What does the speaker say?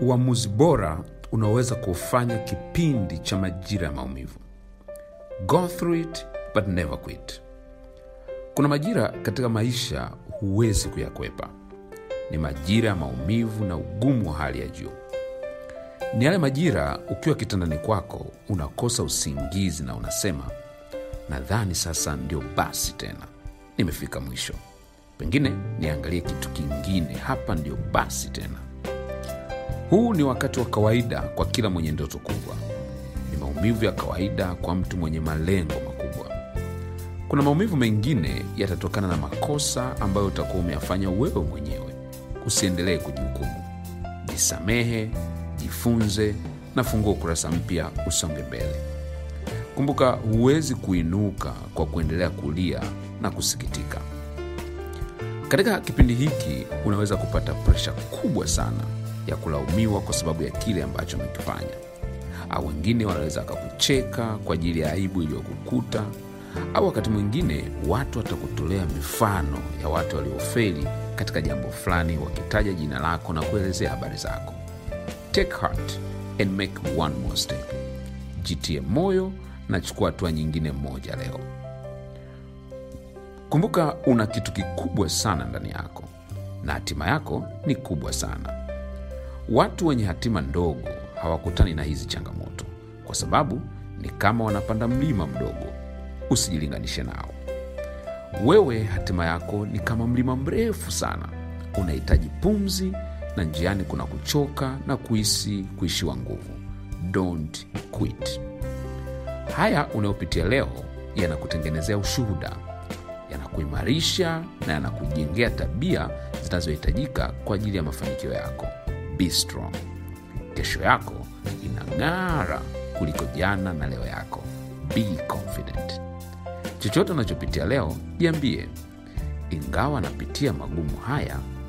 uamuzi bora unaoweza kufanya kipindi cha majira ya maumivu. Go through it but never quit. Kuna majira katika maisha huwezi kuyakwepa. Ni majira ya maumivu na ugumu wa hali ya juu. Ni yale majira ukiwa kitandani kwako unakosa usingizi na unasema, nadhani sasa ndio basi tena, nimefika mwisho, pengine niangalie kitu kingine, hapa ndio basi tena. Huu ni wakati wa kawaida kwa kila mwenye ndoto kubwa. Ni maumivu ya kawaida kwa mtu mwenye malengo makubwa. Kuna maumivu mengine yatatokana na makosa ambayo utakuwa umeyafanya wewe mwenyewe. Usiendelee kujihukumu, jisamehe, jifunze na fungua ukurasa mpya, usonge mbele. Kumbuka, huwezi kuinuka kwa kuendelea kulia na kusikitika. Katika kipindi hiki unaweza kupata presha kubwa sana ya kulaumiwa kwa sababu ya kile ambacho amekifanya, au wengine wanaweza wakakucheka kwa ajili ya aibu iliyokukuta, au wakati mwingine watu watakutolea mifano ya watu waliofeli katika jambo fulani, wakitaja jina lako na kuelezea habari zako. Take heart and make one more step. Jitie moyo na chukua hatua nyingine moja leo. Kumbuka, una kitu kikubwa sana ndani yako na hatima yako ni kubwa sana. Watu wenye hatima ndogo hawakutani na hizi changamoto kwa sababu ni kama wanapanda mlima mdogo. Usijilinganishe nao. Wewe hatima yako ni kama mlima mrefu sana, unahitaji pumzi na njiani kuna kuchoka na kuhisi kuishiwa nguvu. Don't quit. Haya unayopitia leo yanakutengenezea ushuhuda, yanakuimarisha na yanakujengea tabia zinazohitajika kwa ajili ya mafanikio yako. Be strong. Kesho yako inang'ara kuliko jana na leo yako. Be confident. Chochote unachopitia leo, jiambie, ingawa napitia magumu haya,